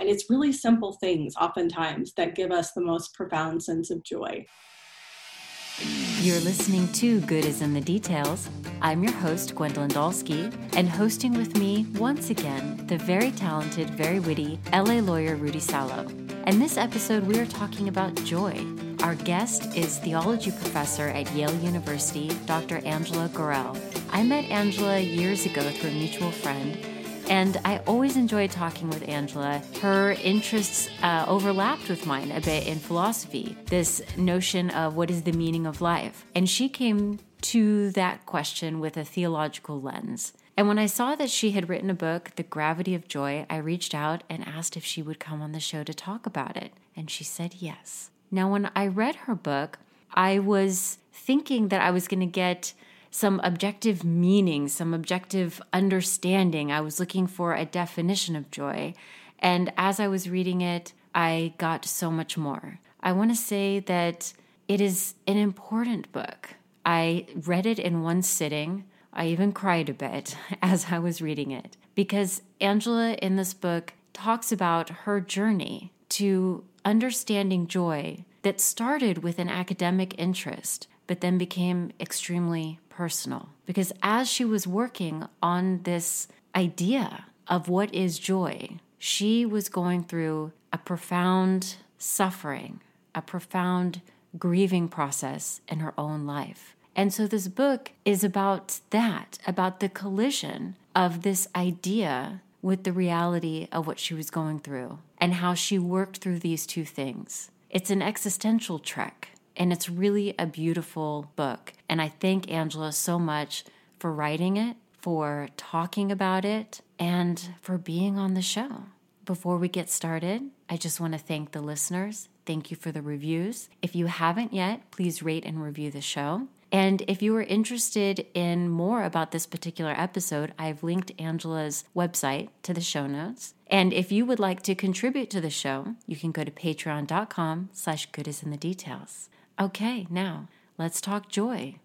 And it's really simple things, oftentimes, that give us the most profound sense of joy. You're listening to Good is in the Details. I'm your host, Gwendolyn Dolske, and hosting with me, once again, the very talented, very witty LA lawyer Rudy Salo. And this episode, we are talking about joy. Our guest is theology professor at Yale University, Dr. Angela Gorrell. I met Angela years ago through a mutual friend and I always enjoyed talking with Angela. Her interests uh, overlapped with mine a bit in philosophy, this notion of what is the meaning of life. And she came to that question with a theological lens. And when I saw that she had written a book, The Gravity of Joy, I reached out and asked if she would come on the show to talk about it. And she said yes. Now, when I read her book, I was thinking that I was going to get some objective meaning, some objective understanding. I was looking for a definition of joy. And as I was reading it, I got so much more. I want to say that it is an important book. I read it in one sitting. I even cried a bit as I was reading it because Angela in this book talks about her journey to understanding joy that started with an academic interest, but then became extremely personal because as she was working on this idea of what is joy, she was going through a profound suffering, a profound grieving process in her own life. And so this book is about that, about the collision of this idea with the reality of what she was going through and how she worked through these two things. It's an existential trek and it's really a beautiful book. And I thank Angela so much for writing it, for talking about it, and for being on the show. Before we get started, I just want to thank the listeners. Thank you for the reviews. If you haven't yet, please rate and review the show. And if you are interested in more about this particular episode, I've linked Angela's website to the show notes. And if you would like to contribute to the show, you can go to patreon.com slash good is in the details. Okay, now let's talk joy.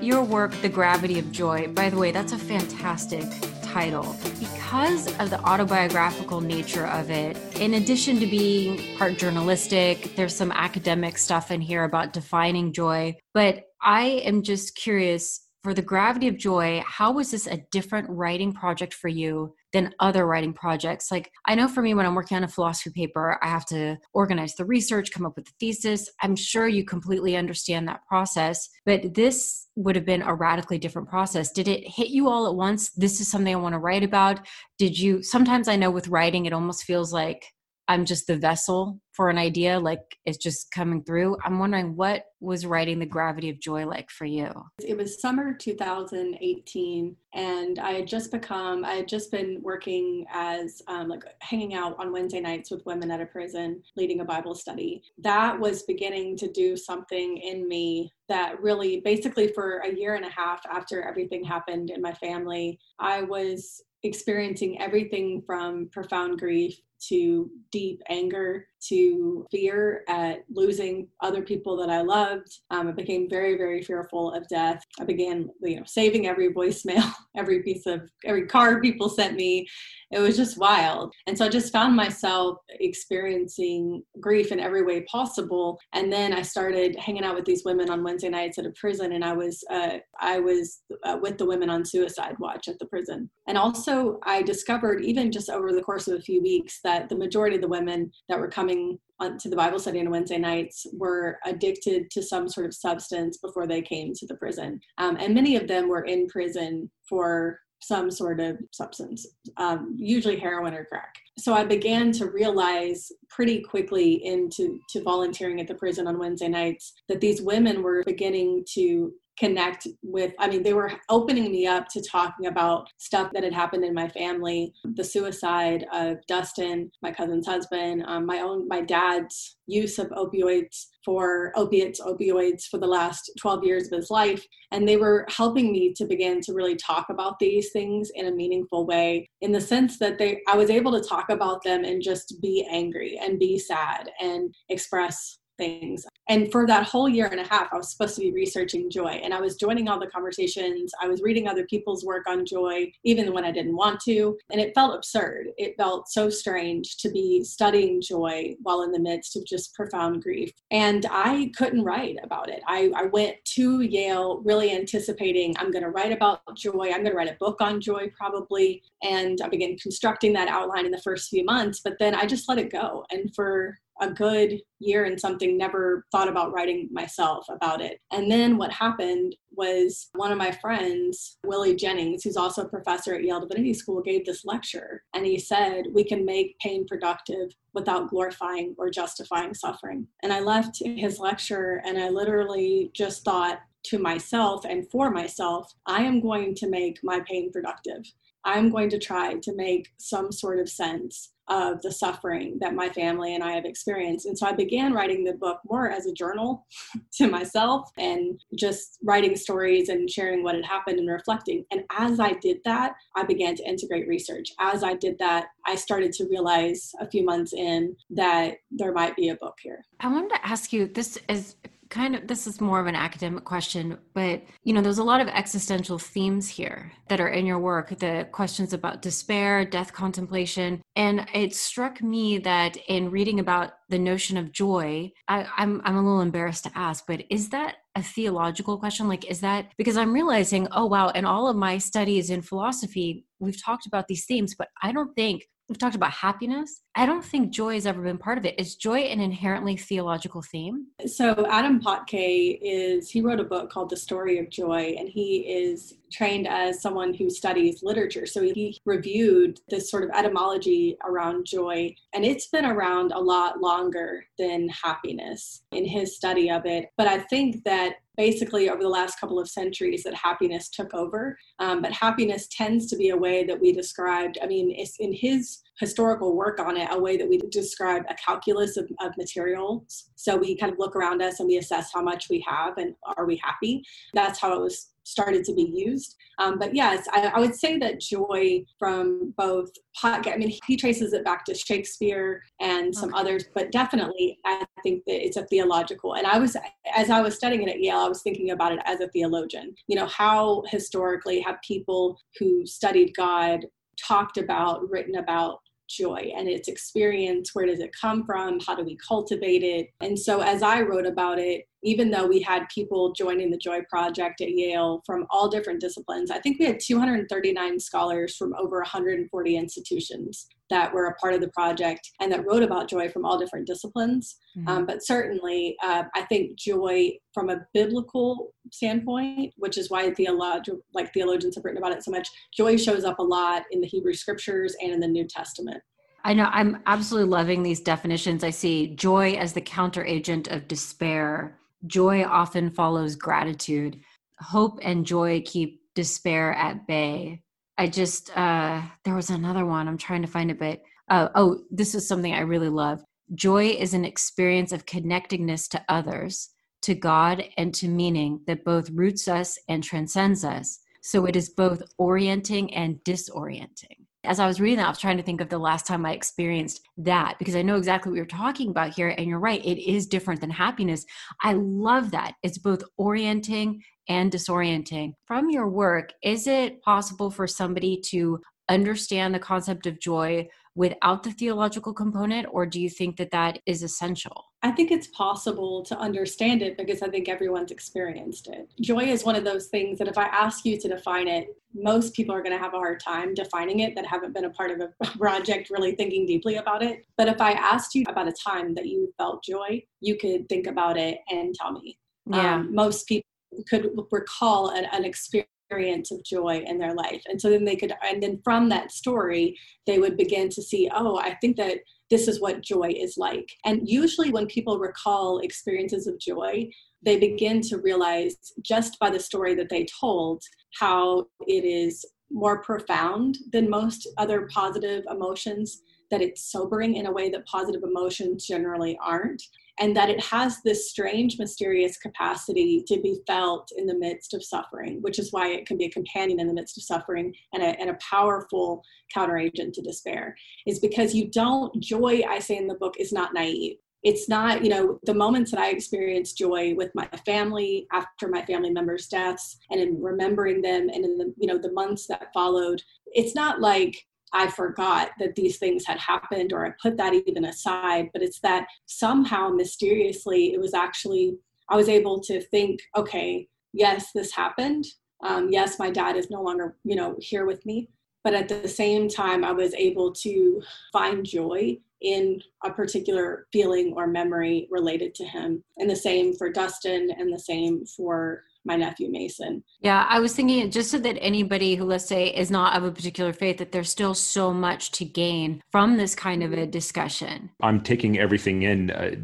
Your work, The Gravity of Joy, by the way, that's a fantastic title because of the autobiographical nature of it. In addition to being part journalistic, there's some academic stuff in here about defining joy. But I am just curious for the gravity of joy, how was this a different writing project for you than other writing projects? Like, I know for me, when I'm working on a philosophy paper, I have to organize the research, come up with the thesis. I'm sure you completely understand that process, but this would have been a radically different process. Did it hit you all at once? This is something I want to write about. Did you, sometimes I know with writing, it almost feels like I'm just the vessel for an idea, like it's just coming through. I'm wondering what was writing The Gravity of Joy like for you? It was summer 2018, and I had just become, I had just been working as um, like hanging out on Wednesday nights with women at a prison, leading a Bible study. That was beginning to do something in me that really, basically, for a year and a half after everything happened in my family, I was experiencing everything from profound grief to deep anger to fear at losing other people that I loved. Um, I became very, very fearful of death. I began, you know, saving every voicemail, every piece of every card people sent me. It was just wild. And so I just found myself experiencing grief in every way possible. And then I started hanging out with these women on Wednesday nights at a prison, and I was uh, I was uh, with the women on suicide watch at the prison. And also, I discovered even just over the course of a few weeks that the majority of the women that were coming coming to the Bible study on Wednesday nights were addicted to some sort of substance before they came to the prison. Um, and many of them were in prison for some sort of substance, um, usually heroin or crack. So I began to realize pretty quickly into to volunteering at the prison on Wednesday nights that these women were beginning to connect with i mean they were opening me up to talking about stuff that had happened in my family the suicide of dustin my cousin's husband um, my own my dad's use of opioids for opiates opioids for the last 12 years of his life. And they were helping me to begin to really talk about these things in a meaningful way in the sense that they i was able to talk about them and just be angry and be sad and express things. And for that whole year and a half, I was supposed to be researching joy. And I was joining all the conversations. I was reading other people's work on joy, even when I didn't want to. And it felt absurd. It felt so strange to be studying joy while in the midst of just profound grief. And I couldn't write about it. I, I went to Yale really anticipating I'm going to write about joy. I'm going to write a book on joy probably. And I began constructing that outline in the first few months, but then I just let it go. And for a good year and something never thought about writing myself about it. And then what happened was one of my friends willie jennings who's also a professor at yale divinity school gave this lecture and he said we can make pain productive without glorifying or justifying suffering. And i left his lecture and i literally just thought to myself and for myself i am going to make my pain productive I'm going to try to make some sort of sense of the suffering that my family and I have experienced. And so I began writing the book more as a journal to myself and just writing stories and sharing what had happened and reflecting. And as I did that, I began to integrate research. As I did that, I started to realize a few months in that there might be a book here. I wanted to ask you this is kind of this is more of an academic question but you know there's a lot of existential themes here that are in your work the questions about despair death contemplation. And it struck me that in reading about the notion of joy I, I'm, I'm a little embarrassed to ask but is that a theological question? Like is that because i'm realizing oh wow in all of my studies in philosophy we've talked about these themes but i don't think we've talked about happiness. I don't think joy has ever been part of it. Is joy an inherently theological theme? So Adam Potkay is he wrote a book called The Story of Joy and he is trained as someone who studies literature. So he reviewed this sort of etymology around joy and it's been around a lot longer than happiness in his study of it. But I think that basically over the last couple of centuries that happiness took over. Um, but happiness tends to be a way that we described, I mean, it's in his historical work on it, a way that we describe a calculus of, of materials. So we kind of look around us and we assess how much we have and are we happy. That's how it was started to be used. Um, but yes, I, I, would say that joy from both I mean, he traces it back to Shakespeare and some okay. others, but definitely I think that it's a theological. And I was, as I was studying it at Yale, I was thinking about it as a theologian. You know, how historically have people who studied God talked about, written about joy and its experience where does it come from how do we cultivate it? And so as i wrote about it even though we had people joining the joy project at yale from all different disciplines i think we had 239 scholars from over 140 institutions that were a part of the project and that wrote about joy from all different disciplines. Mm-hmm. Um, but certainly, uh, I think joy from a biblical standpoint, which is why theolog- like theologians have written about it so much, joy shows up a lot in the Hebrew scriptures and in the New Testament. I know I'm absolutely loving these definitions. I see joy as the counter agent of despair. Joy often follows gratitude. Hope and joy keep despair at bay. I just uh there was another one. I'm trying to find it, but uh, oh, this is something I really love. Joy is an experience of connectingness to others, to God, and to meaning that both roots us and transcends us. So it is both orienting and disorienting. As I was reading that, I was trying to think of the last time I experienced that because I know exactly what you're talking about here. And you're right, it is different than happiness. I love that. It's both orienting and disorienting. From your work, is it possible for somebody to understand the concept of joy without the theological component, or do you think that that is essential? I think it's possible to understand it because I think everyone's experienced it. Joy is one of those things that if I ask you to define it, most people are going to have a hard time defining it that haven't been a part of a project really thinking deeply about it. But if I asked you about a time that you felt joy, you could think about it and tell me. Yeah. Um, most people could recall an, an experience of joy in their life. And so then they could and then from that story they would begin to see oh i think that this is what joy is like. And usually when people recall experiences of joy they begin to realize just by the story that they told how it is more profound than most other positive emotions that it's sobering in a way that positive emotions generally aren't and that it has this strange, mysterious capacity to be felt in the midst of suffering, which is why it can be a companion in the midst of suffering and a, and a powerful counteragent to despair, is because you don't, joy, I say in the book, is not naive. it's not, you know, the moments that I experienced joy with my family after my family members' deaths and in remembering them and in the, you know, the months that followed, it's not like I forgot that these things had happened or I put that even aside, but it's that somehow mysteriously it was actually, I was able to think, okay, yes, this happened. Um, yes, my dad is no longer, you know, here with me. But at the same time, I was able to find joy in a particular feeling or memory related to him. And the same for Dustin and the same for my nephew Mason. Yeah, I was thinking just so that anybody who, let's say, is not of a particular faith, that there's still so much to gain from this kind of a discussion. I'm taking everything in. Uh,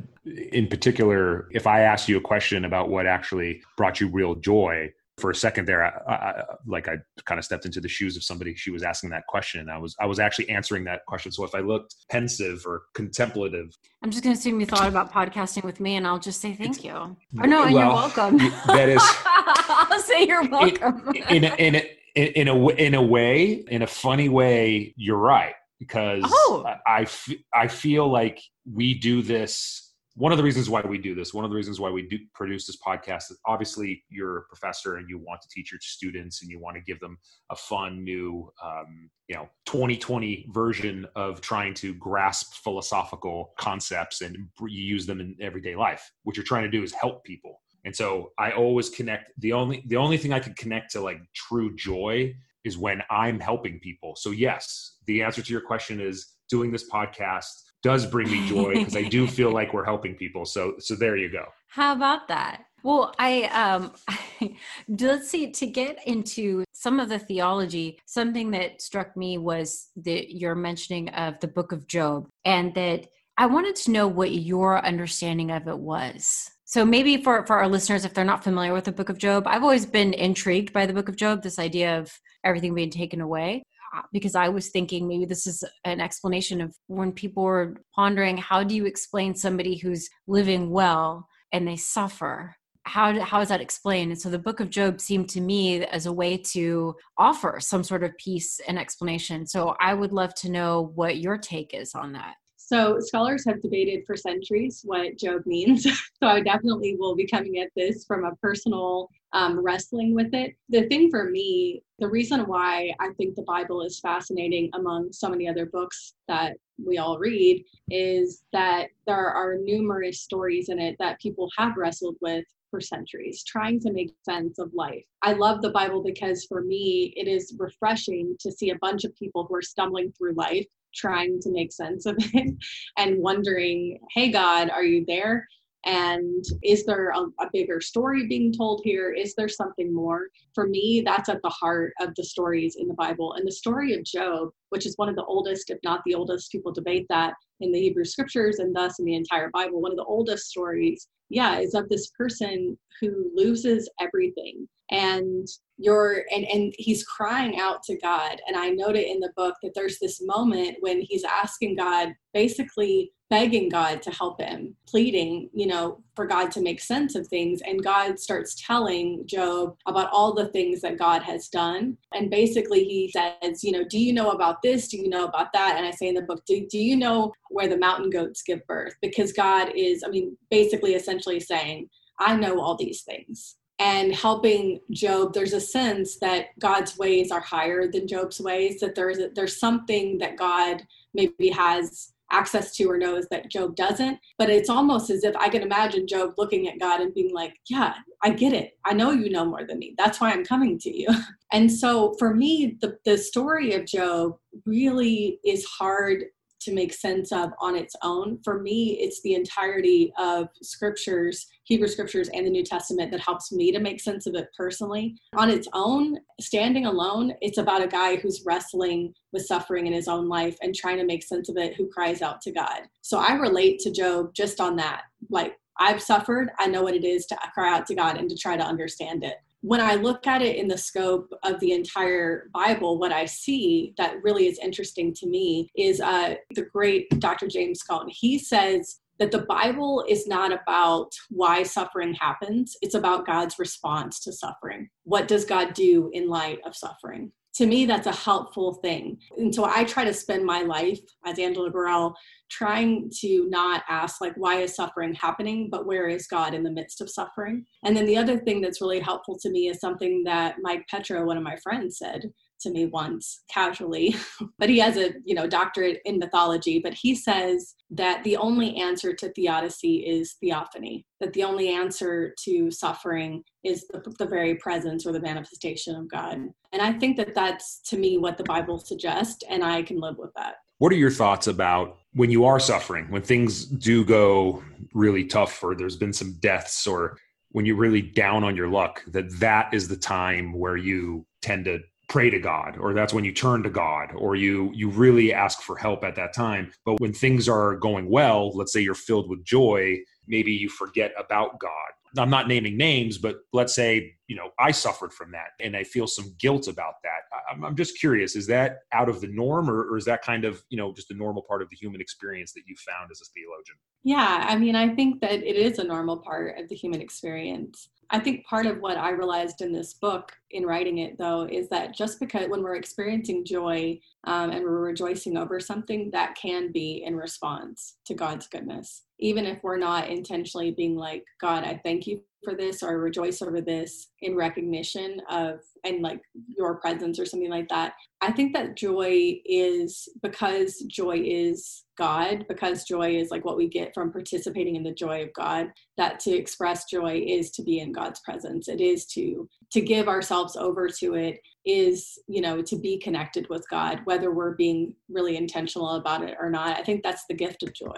in particular, if I ask you a question about what actually brought you real joy, for a second there, I, I, like I kind of stepped into the shoes of somebody. She was asking that question, and I was I was actually answering that question. So if I looked pensive or contemplative, I'm just going to assume you thought about podcasting with me, and I'll just say thank you. Or oh, no, and well, you're welcome. That is, I'll say you're welcome. In, in, a, in, a, in a in a way, in a funny way, you're right because oh. I, I, f- I feel like we do this one of the reasons why we do this, one of the reasons why we do produce this podcast is obviously you're a professor and you want to teach your students and you want to give them a fun new, um, you know, 2020 version of trying to grasp philosophical concepts and use them in everyday life. What you're trying to do is help people. And so I always connect the only the only thing I can connect to like true joy is when I'm helping people. So yes, the answer to your question is doing this podcast does bring me joy because I do feel like we're helping people. So so there you go. How about that? Well, I um let's see to get into some of the theology, something that struck me was that your mentioning of the book of Job and that I wanted to know what your understanding of it was. So maybe for for our listeners if they're not familiar with the book of Job, I've always been intrigued by the book of Job, this idea of everything being taken away. Uh, because I was thinking maybe this is an explanation of when people were pondering how do you explain somebody who's living well and they suffer? How, how is that explained? And so the book of Job seemed to me as a way to offer some sort of peace and explanation. So I would love to know what your take is on that. So scholars have debated for centuries what Job means. so I definitely will be coming at this from a personal um, wrestling with it. The thing for me, the reason why I think the Bible is fascinating among so many other books that we all read is that there are numerous stories in it that people have wrestled with for centuries, trying to make sense of life. I love the Bible because for me, it is refreshing to see a bunch of people who are stumbling through life trying to make sense of it and wondering, hey, God, are you there? And is there a, a, bigger story being told here? Is there something more? For me, that's at the heart of the stories in the Bible. And the story of Job, which is one of the oldest, if not the oldest, people debate that in the Hebrew scriptures and thus in the entire Bible, one of the oldest stories, yeah, is of this person who loses everything and you're and and he's crying out to god. And i note it in the book that there's this moment when he's asking god basically begging god to help him pleading you know for god to make sense of things. And god starts telling job about all the things that god has done. And basically he says you know do you know about this? Do you know about that? And i say in the book do, do you know where the mountain goats give birth? Because god is i mean basically essentially saying i know all these things and helping Job, there's a sense that God's ways are higher than Job's ways, that there's there's something that God maybe has access to or knows that Job doesn't. But it's almost as if I can imagine Job looking at God and being like, Yeah, I get it. I know you know more than me. That's why I'm coming to you. and so for me, the, the story of Job really is hard to make sense of on its own. For me, it's the entirety of scriptures, Hebrew scriptures, and the New Testament that helps me to make sense of it personally. On its own, standing alone, it's about a guy who's wrestling with suffering in his own life and trying to make sense of it, who cries out to God. So I relate to Job just on that. Like, I've suffered, I know what it is to cry out to God and to try to understand it when I look at it in the scope of the entire Bible, what I see that really is interesting to me is uh, the great Dr. James Cone. He says that the Bible is not about why suffering happens, it's about God's response to suffering. What does God do in light of suffering? to me, that's a helpful thing. And so I try to spend my life as Angela Gorrell trying to not ask, like, why is suffering happening, but where is God in the midst of suffering? And then the other thing that's really helpful to me is something that Mike Petro, one of my friends, said to me once casually but he has a you know doctorate in mythology but he says that the only answer to theodicy is theophany that the only answer to suffering is the, the very presence or the manifestation of god. And i think that that's to me what the bible suggests and i can live with that. What are your thoughts about when you are suffering when things do go really tough or there's been some deaths or when you're really down on your luck that that is the time where you tend to pray to God or that's when you turn to God or you you really ask for help at that time. But when things are going well let's say you're filled with joy maybe you forget about God. I'm not naming names but let's say you know I suffered from that and I feel some guilt about that. I'm, I'm just curious is that out of the norm or, or is that kind of you know just a normal part of the human experience that you found as a theologian? Yeah I mean I think that it is a normal part of the human experience. I think part of what I realized in this book, in writing it though, is that just because when we're experiencing joy um, and we're rejoicing over something, that can be in response to God's goodness. Even if we're not intentionally being like, God, I thank you for this or rejoice over this in recognition of and like your presence or something like that. I think that joy is because joy is God, because joy is like what we get from participating in the joy of God, that to express joy is to be in God's presence. It is to to give ourselves over to it is, you know, to be connected with God, whether we're being really intentional about it or not. I think that's the gift of joy.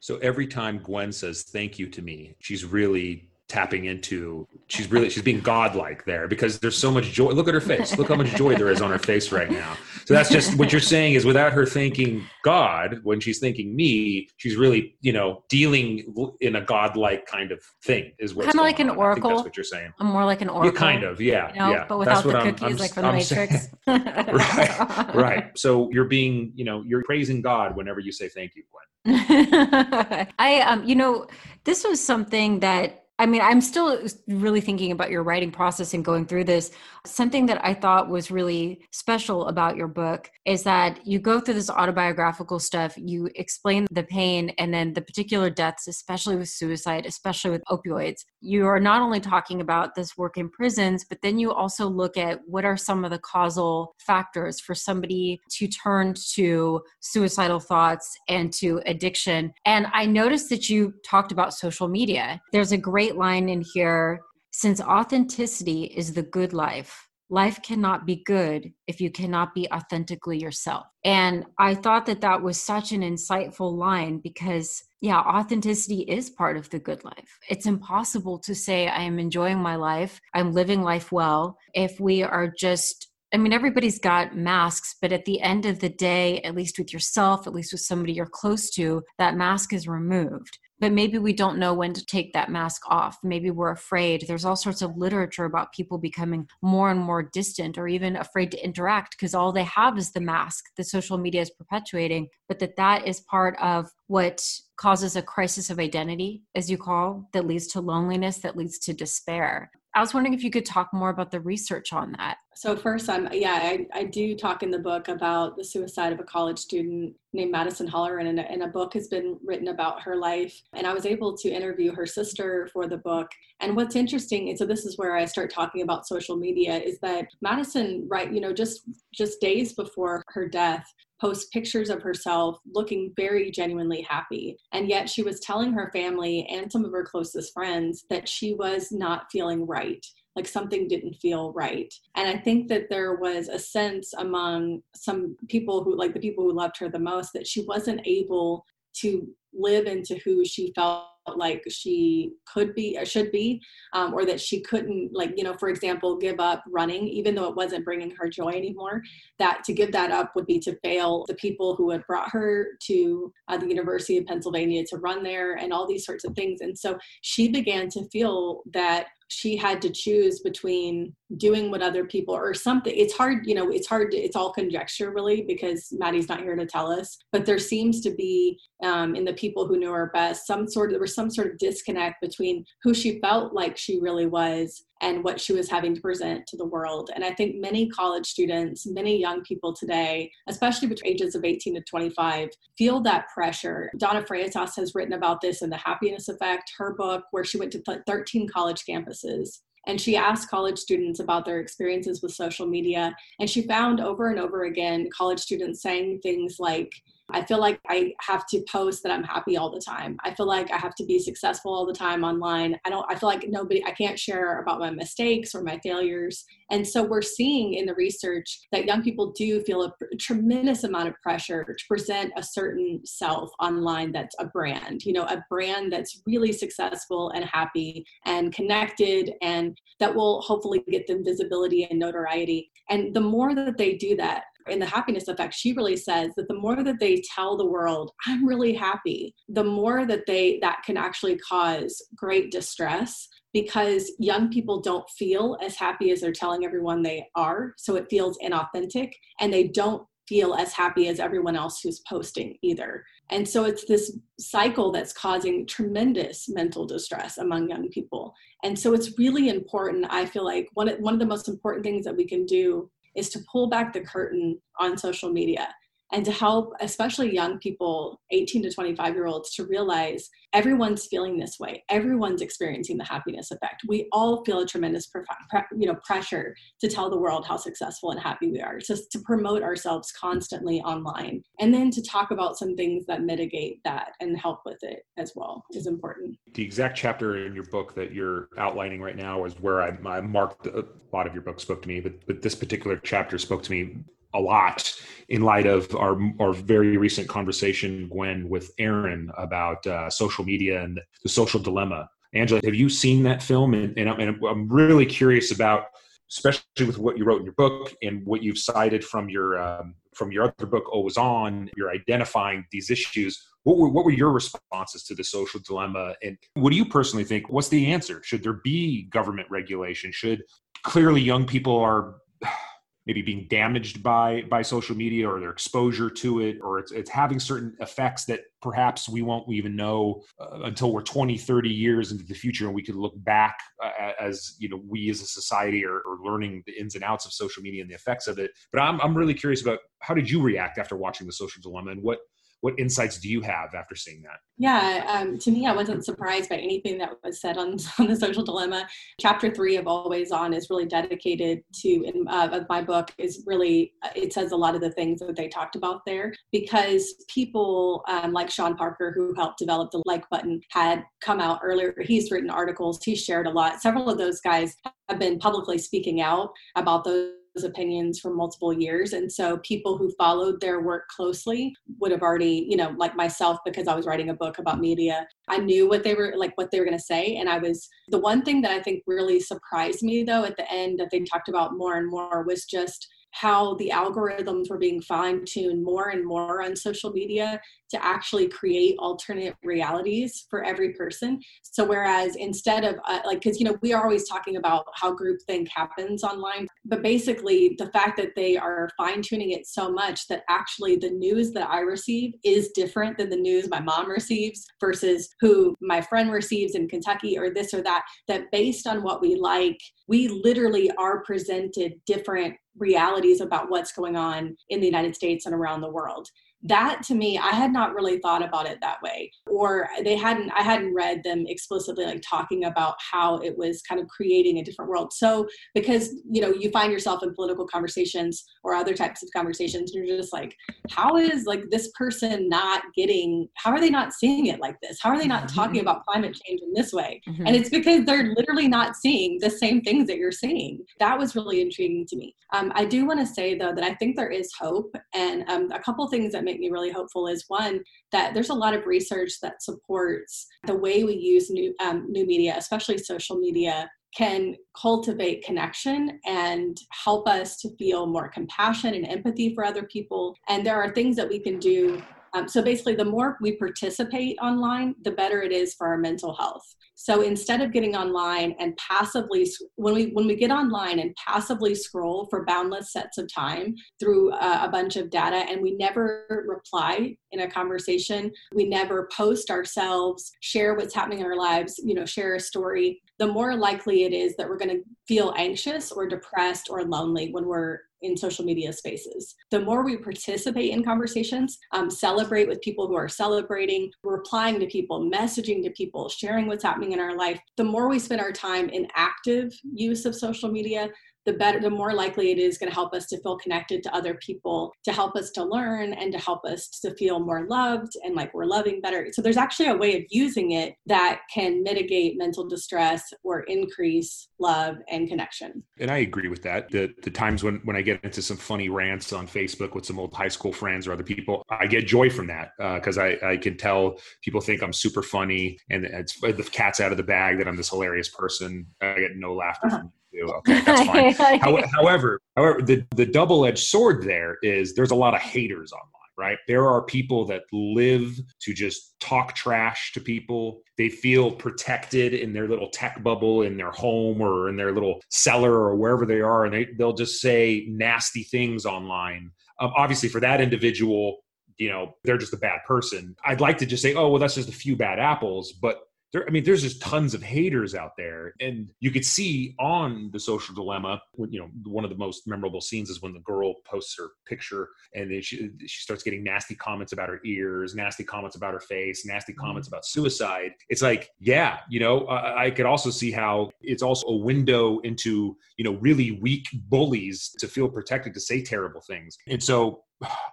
So every time Gwen says thank you to me, she's really tapping into she's really she's being godlike there because there's so much joy. Look at her face. Look how much joy there is on her face right now. So that's just what you're saying is without her thinking god when she's thinking me she's really you know dealing in a godlike kind of thing is what kind of like an oracle that's what you're saying. I'm more like an oracle yeah, kind of yeah you know, yeah. but without the cookies I'm, I'm, like from the matrix. right right. So you're being you know you're praising god whenever you say thank you gwen. I um you know this was something that I mean, I'm still really thinking about your writing process and going through this. Something that I thought was really special about your book is that you go through this autobiographical stuff, you explain the pain and then the particular deaths, especially with suicide, especially with opioids. You are not only talking about this work in prisons, but then you also look at what are some of the causal factors for somebody to turn to suicidal thoughts and to addiction. And I noticed that you talked about social media. There's a great line in here since authenticity is the good life, life cannot be good if you cannot be authentically yourself. And I thought that that was such an insightful line because, yeah, authenticity is part of the good life. It's impossible to say, I am enjoying my life, I'm living life well, if we are just I mean, everybody's got masks, but at the end of the day, at least with yourself, at least with somebody you're close to, that mask is removed but maybe we don't know when to take that mask off. Maybe we're afraid. There's all sorts of literature about people becoming more and more distant or even afraid to interact because all they have is the mask the social media is perpetuating, but that that is part of what causes a crisis of identity, as you call, that leads to loneliness, that leads to despair. I was wondering if you could talk more about the research on that. So first, I'm yeah, I, I do talk in the book about the suicide of a college student named Madison Holler, and a, and a book has been written about her life. And I was able to interview her sister for the book. And what's interesting, and so this is where I start talking about social media, is that Madison, right, you know, just just days before her death, post pictures of herself looking very genuinely happy. And yet she was telling her family and some of her closest friends that she was not feeling right like something didn't feel right. And I think that there was a sense among some people who, like the people who loved her the most, that she wasn't able to live into who she felt like she could be or should be um, or that she couldn't like you know for example give up running even though it wasn't bringing her joy anymore that to give that up would be to fail the people who had brought her to uh, the university of pennsylvania to run there and all these sorts of things and so she began to feel that she had to choose between doing what other people or something it's hard you know it's hard to, it's all conjecture really because maddie's not here to tell us but there seems to be um, in the people who knew her best some sort of there was some sort of disconnect between who she felt like she really was and what she was having to present to the world. And i think many college students many young people today especially between ages of 18 to 25 feel that pressure. Donna freitas has written about this in the happiness effect her book where she went to 13 college campuses. And she asked college students about their experiences with social media. And she found over and over again college students saying things like I feel like I have to post that I'm happy all the time. I feel like I have to be successful all the time online. I don't I feel like nobody I can't share about my mistakes or my failures. And so we're seeing in the research that young people do feel a, tremendous amount of pressure to present a certain self online that's a brand, you know, a brand that's really successful and happy and connected and that will hopefully get them visibility and notoriety. And the more that they do that, in the happiness effect she really says that the more that they tell the world i'm really happy the more that they that can actually cause great distress because young people don't feel as happy as they're telling everyone they are. So it feels inauthentic and they don't feel as happy as everyone else who's posting either. And so it's this cycle that's causing tremendous mental distress among young people. And so it's really important i feel like one, one of the most important things that we can do is to pull back the curtain on social media and to help especially young people 18 to 25 year olds to realize everyone's feeling this way. Everyone's experiencing the happiness effect. We all feel a tremendous you know pressure to tell the world how successful and happy we are just to promote ourselves constantly online. And then to talk about some things that mitigate that and help with it as well is important. The exact chapter in your book that you're outlining right now is where i, I marked a lot of your book spoke to me but, but this particular chapter spoke to me a lot in light of our our very recent conversation, Gwen, with Aaron about uh, social media and the social dilemma. Angela, have you seen that film? And, and, I'm, and I'm really curious about, especially with what you wrote in your book and what you've cited from your um, from your other book, Always On. You're identifying these issues. What were, what were your responses to the social dilemma? And what do you personally think? What's the answer? Should there be government regulation? Should clearly young people are maybe being damaged by by social media or their exposure to it or it's, it's having certain effects that perhaps we won't even know uh, until we're 20 30 years into the future and we could look back uh, as you know we as a society are, are, learning the ins and outs of social media and the effects of it. But I'm, I'm really curious about how did you react after watching the social dilemma and what what insights do you have after seeing that? Yeah, um, to me, I wasn't surprised by anything that was said on, on the social dilemma. Chapter three of Always On is really dedicated to, in uh, my book, is really, uh, it says a lot of the things that they talked about there because people um, like Sean Parker, who helped develop the like button, had come out earlier. He's written articles, he's shared a lot. Several of those guys have been publicly speaking out about those opinions for multiple years. And so people who followed their work closely would have already, you know, like myself, because I was writing a book about media, I knew what they were like, what they were going to say. And I was the one thing that I think really surprised me, though, at the end that they talked about more and more was just how the algorithms were being fine tuned more and more on social media to actually create alternate realities for every person. So, whereas instead of uh, like, because you know, we are always talking about how groupthink happens online, but basically the fact that they are fine tuning it so much that actually the news that I receive is different than the news my mom receives versus who my friend receives in Kentucky or this or that, that based on what we like, we literally are presented different realities about what's going on in the United States and around the world that to me i had not really thought about it that way. Or they hadn't i hadn't read them explicitly like talking about how it was kind of creating a different world. So because you know you find yourself in political conversations or other types of conversations and you're just like how is like this person not getting how are they not seeing it like this? How are they not mm-hmm. talking about climate change in this way? Mm-hmm. and it's because they're literally not seeing the same things that you're seeing. That was really intriguing to me. Um, i do want to say though that i think there is hope. And um, a couple things that make me really hopeful is one that there's a lot of research that supports the way we use new um, new media, especially social media, can cultivate connection and help us to feel more compassion and empathy for other people. And there are things that we can do Um, so basically, the more we participate online, the better it is for our mental health. So instead of getting online and passively, when we when we get online and passively scroll for boundless sets of time through a, a bunch of data, and we never reply in a conversation, we never post ourselves, share what's happening in our lives, you know, share a story. The more likely it is that we're going to feel anxious or depressed or lonely when we're in social media spaces. The more we participate in conversations, um, celebrate with people who are celebrating, replying to people, messaging to people, sharing what's happening in our life, the more we spend our time in active use of social media, the better the more likely it is going to help us to feel connected to other people to help us to learn and to help us to feel more loved and like we're loving better. So there's actually a way of using it that can mitigate mental distress or increase love and connection. And i agree with that the the times when when i get into some funny rants on facebook with some old high school friends or other people i get joy from that because uh, i i can tell people think i'm super funny and it's the cat's out of the bag that i'm this hilarious person. I get no laughter uh-huh. from Okay, that's fine. however, however, the, the double edged sword there is there's a lot of haters online, right? There are people that live to just talk trash to people. They feel protected in their little tech bubble in their home or in their little cellar or wherever they are, and they, they'll just say nasty things online. Um, obviously, for that individual, you know, they're just a bad person. I'd like to just say, oh, well, that's just a few bad apples, but there, I mean, there's just tons of haters out there, and you could see on the social dilemma. You know, one of the most memorable scenes is when the girl posts her picture, and then she she starts getting nasty comments about her ears, nasty comments about her face, nasty mm-hmm. comments about suicide. It's like, yeah, you know, I, I could also see how it's also a window into you know really weak bullies to feel protected to say terrible things, and so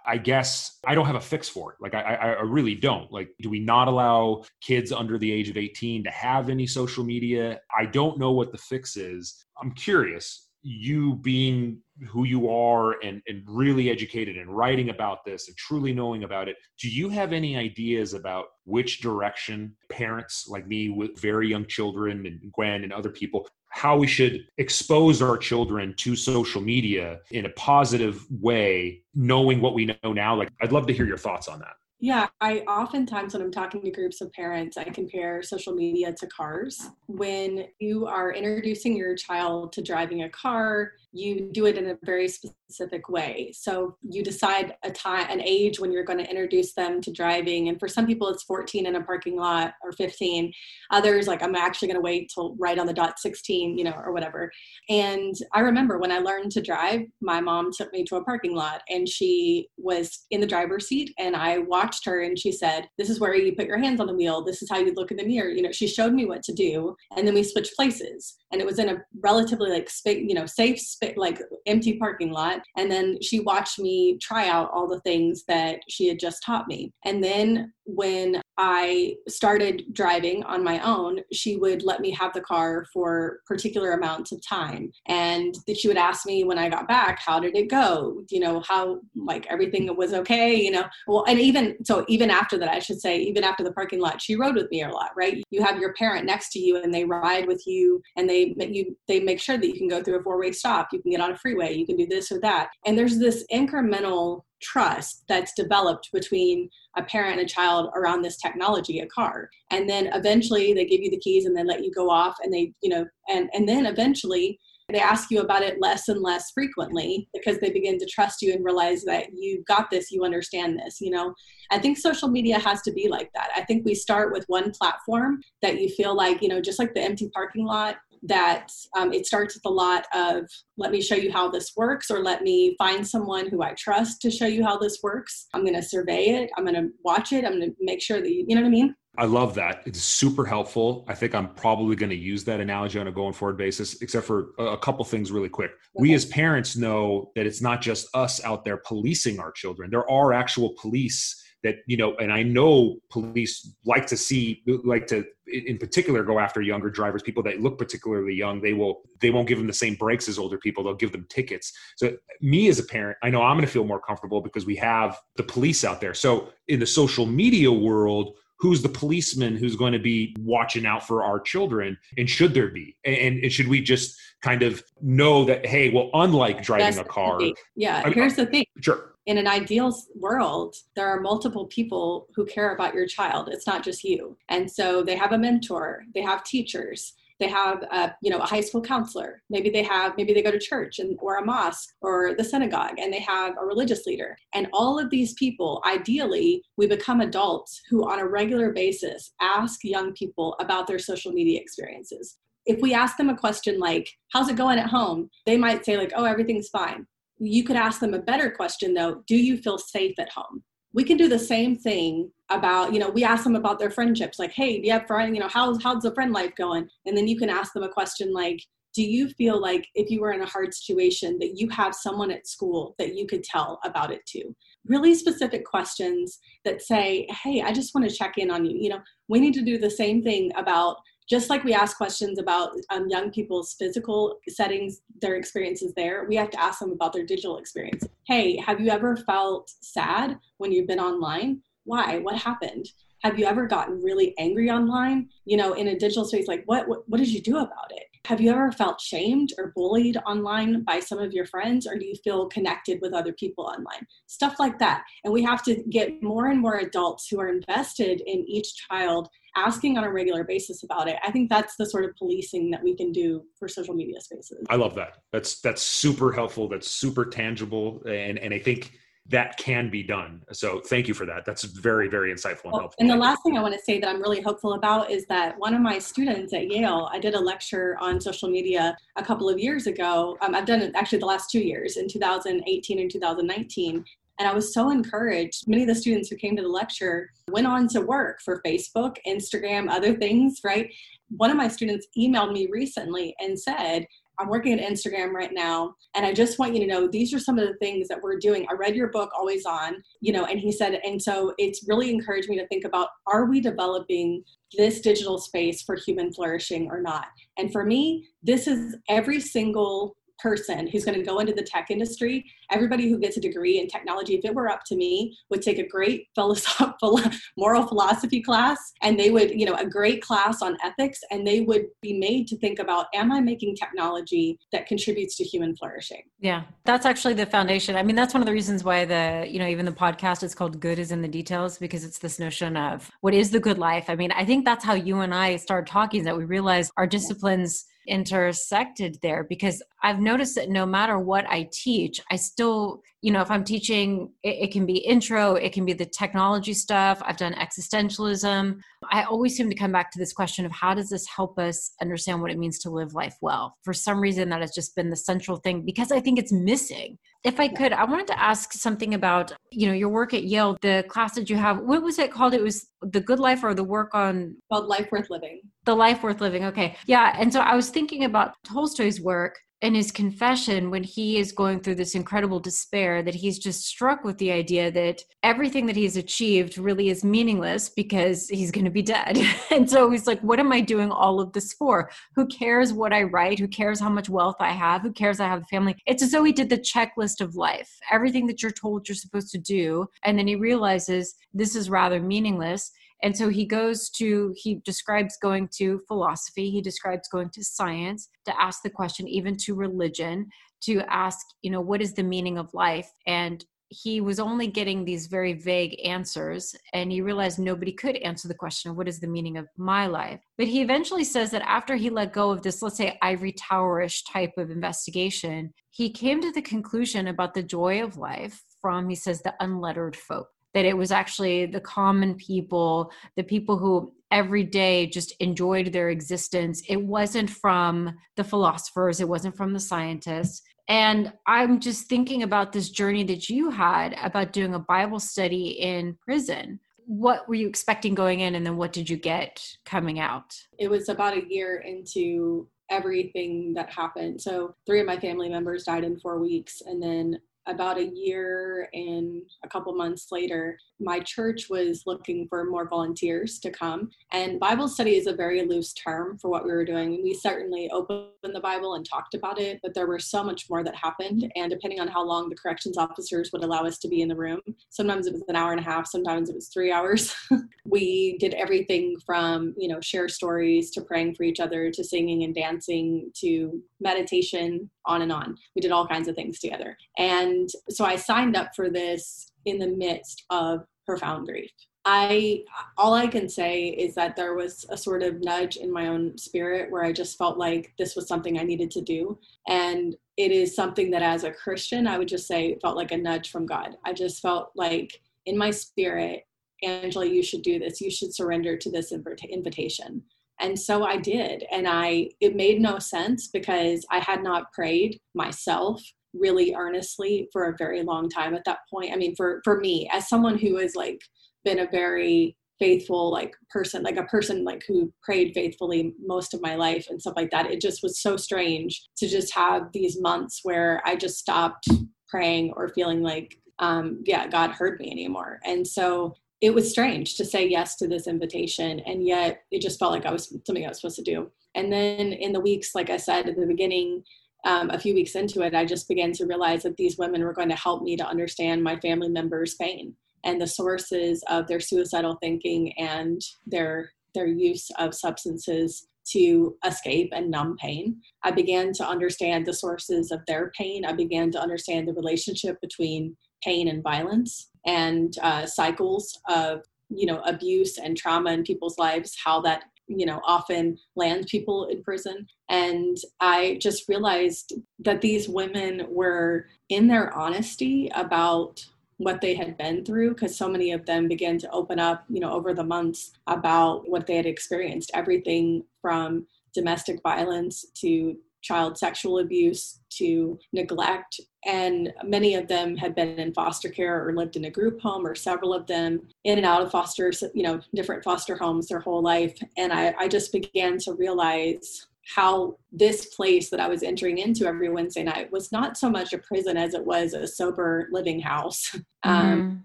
I guess I don't have a fix for it. Like I, I, really don't. Like, do we not allow kids under the age of 18 to have any social media? I don't know what the fix is. I'm curious. You being who you are and, and really educated and writing about this and truly knowing about it, do you have any ideas about which direction parents like me with very young children and Gwen and other people how we should expose our children to social media in a positive way, knowing what we know now. Like, I'd love to hear your thoughts on that. Yeah, I oftentimes, when I'm talking to groups of parents, I compare social media to cars. When you are introducing your child to driving a car, you do it in a very specific way. So you decide a time, an age when you're going to introduce them to driving. And for some people, it's 14 in a parking lot or 15. Others, like I'm actually going to wait till right on the dot 16, you know, or whatever. And I remember when I learned to drive, my mom took me to a parking lot and she was in the driver's seat and I watched her and she said, "This is where you put your hands on the wheel. This is how you look in the mirror." You know, she showed me what to do, and then we switched places. And it was in a relatively like space, you know, safe like empty parking lot. And then she watched me try out all the things that she had just taught me. And then when I started driving on my own, she would let me have the car for particular amounts of time. And she would ask me when I got back, how did it go? You know, how like everything was okay, you know. Well, and even so, even after that, I should say, even after the parking lot, she rode with me a lot, right? You have your parent next to you and they ride with you and they you they make sure that you can go through a four-way stop, you can get on a freeway, you can do this or that. And there's this incremental trust that's developed between a parent and a child around this technology a car and then eventually they give you the keys and then let you go off and they you know and and then eventually they ask you about it less and less frequently because they begin to trust you and realize that you got this you understand this you know? I think social media has to be like that. I think we start with one platform that you feel like you know just like the empty parking lot that um, it starts with a lot of let me show you how this works or let me find someone who i trust to show you how this works i'm going to survey it i'm going to watch it i'm going to make sure that you, you know what i mean I love that. It's super helpful. I think I'm probably going to use that analogy on a going forward basis, except for a couple things really quick. Okay. We as parents know that it's not just us out there policing our children. There are actual police that you know and i know police like to see like to in particular go after younger drivers people that look particularly young. They will they won't give them the same breaks as older people. They'll give them tickets. So me as a parent i know i'm going to feel more comfortable because we have the police out there. So in the social media world who's the policeman who's going to be watching out for our children? And should there be? And, and should we just kind of know that hey well unlike driving That's a car yeah I mean, here's the thing. sure in an ideal world, there are multiple people who care about your child. It's not just you. And so they have a mentor, they have teachers, they have a you know a high school counselor. Maybe they have maybe they go to church and or a mosque or the synagogue and they have a religious leader. And all of these people ideally we become adults who on a regular basis ask young people about their social media experiences. If we ask them a question like how's it going at home? they might say like oh everything's fine you could ask them a better question though do you feel safe at home? We can do the same thing about you know we ask them about their friendships like hey do you have friends you know how's how's the friend life going? And then you can ask them a question like do you feel like if you were in a hard situation that you have someone at school that you could tell about it to? Really specific questions that say hey i just want to check in on you. You know we need to do the same thing about just like we ask questions about um, young people's physical settings, their experiences there, we have to ask them about their digital experience. Hey, have you ever felt sad when you've been online? Why? What happened? Have you ever gotten really angry online? You know, in a digital space, like what, what, what did you do about it? Have you ever felt shamed or bullied online by some of your friends, or do you feel connected with other people online? Stuff like that. And we have to get more and more adults who are invested in each child asking on a regular basis about it i think that's the sort of policing that we can do for social media spaces. I love that. That's that's super helpful that's super tangible and and i think that can be done. So thank you for that. That's very very insightful and helpful. and the last thing i want to say that i'm really hopeful about is that one of my students at yale i did a lecture on social media a couple of years ago. Um, i've done it actually the last two years in 2018 and 2019 and I was so encouraged. Many of the students who came to the lecture went on to work for Facebook, Instagram, other things, right? One of my students emailed me recently and said, I'm working at Instagram right now, and I just want you to know these are some of the things that we're doing. I read your book, Always On, you know, and he said, and so it's really encouraged me to think about are we developing this digital space for human flourishing or not? And for me, this is every single person who's going to go into the tech industry, everybody who gets a degree in technology, if it were up to me, would take a great philosophical moral philosophy class and they would, you know, a great class on ethics and they would be made to think about am I making technology that contributes to human flourishing? Yeah. That's actually the foundation. I mean, that's one of the reasons why the, you know, even the podcast is called Good is in the Details because it's this notion of what is the good life? I mean, I think that's how you and I started talking that we realized our disciplines intersected there because I've noticed that no matter what I teach, I still, you know, if I'm teaching, it, it, can be intro, it can be the technology stuff. I've done existentialism. I always seem to come back to this question of how does this help us understand what it means to live life well? For some reason, that has just been the central thing because I think it's missing. If I could, I wanted to ask something about, you know, your work at Yale, the class that you have. What was it called? It was the good life or the work on called life worth living. The life worth living. Okay. Yeah. And so I was thinking about Tolstoy's work in his confession when he is going through this incredible despair that he's just struck with the idea that everything that he's achieved really is meaningless because he's going to be dead. And so he's like what am i doing all of this for? Who cares what i write? Who cares how much wealth i have? Who cares i have a family? It's as though he did the checklist of life everything that you're told you're supposed to do and then he realizes this is rather meaningless and so he goes to, he describes going to philosophy, he describes going to science to ask the question, even to religion, to ask, you know, what is the meaning of life? And he was only getting these very vague answers and he realized nobody could answer the question of what is the meaning of my life but he eventually says that after he let go of this let's say ivory towerish type of investigation he came to the conclusion about the joy of life from he says the unlettered folk that it was actually the common people, the people who every day just enjoyed their existence. It wasn't from the philosophers, it wasn't from the scientists. And I'm just thinking about this journey that you had about doing a Bible study in prison. What were you expecting going in, and then what did you get coming out? It was about a year into everything that happened. So, three of my family members died in four weeks, and then about a year and a couple months later, my church was looking for more volunteers to come. And Bible study is a very loose term for what we were doing. We certainly opened the Bible and talked about it, but there was so much more that happened. And depending on how long the corrections officers would allow us to be in the room, sometimes it was an hour and a half, sometimes it was three hours. we did everything from, you know, share stories to praying for each other to singing and dancing to meditation, on and on. We did all kinds of things together. And so I signed up for this in the midst of profound grief. I all I can say is that there was a sort of nudge in my own spirit where I just felt like this was something I needed to do and it is something that as a Christian I would just say felt like a nudge from God. I just felt like in my spirit Angela you should do this. You should surrender to this invitation. And so I did and I it made no sense because I had not prayed myself really earnestly for a very long time at that point. I mean for for me as someone who has like been a very faithful like person like a person like who prayed faithfully most of my life and stuff like that it just was so strange to just have these months where i just stopped praying or feeling like um yeah god heard me anymore and so it was strange to say yes to this invitation and yet it just felt like i was something i was supposed to do and then in the weeks like i said at the beginning um, a few weeks into it i just began to realize that these women were going to help me to understand my family members pain and the sources of their suicidal thinking and their their use of substances to escape and numb pain. I began to understand the sources of their pain. I began to understand the relationship between pain and violence and uh, cycles of you know abuse and trauma in people's lives how that you know often lands people in prison. And i just realized that these women were in their honesty about what they had been through because so many of them began to open up you know over the months about what they had experienced everything from domestic violence to child sexual abuse to neglect and many of them had been in foster care or lived in a group home or several of them in and out of foster you know different foster homes their whole life and i, I just began to realize how this place that I was entering into every Wednesday night was not so much a prison as it was a sober living house. Um, mm-hmm.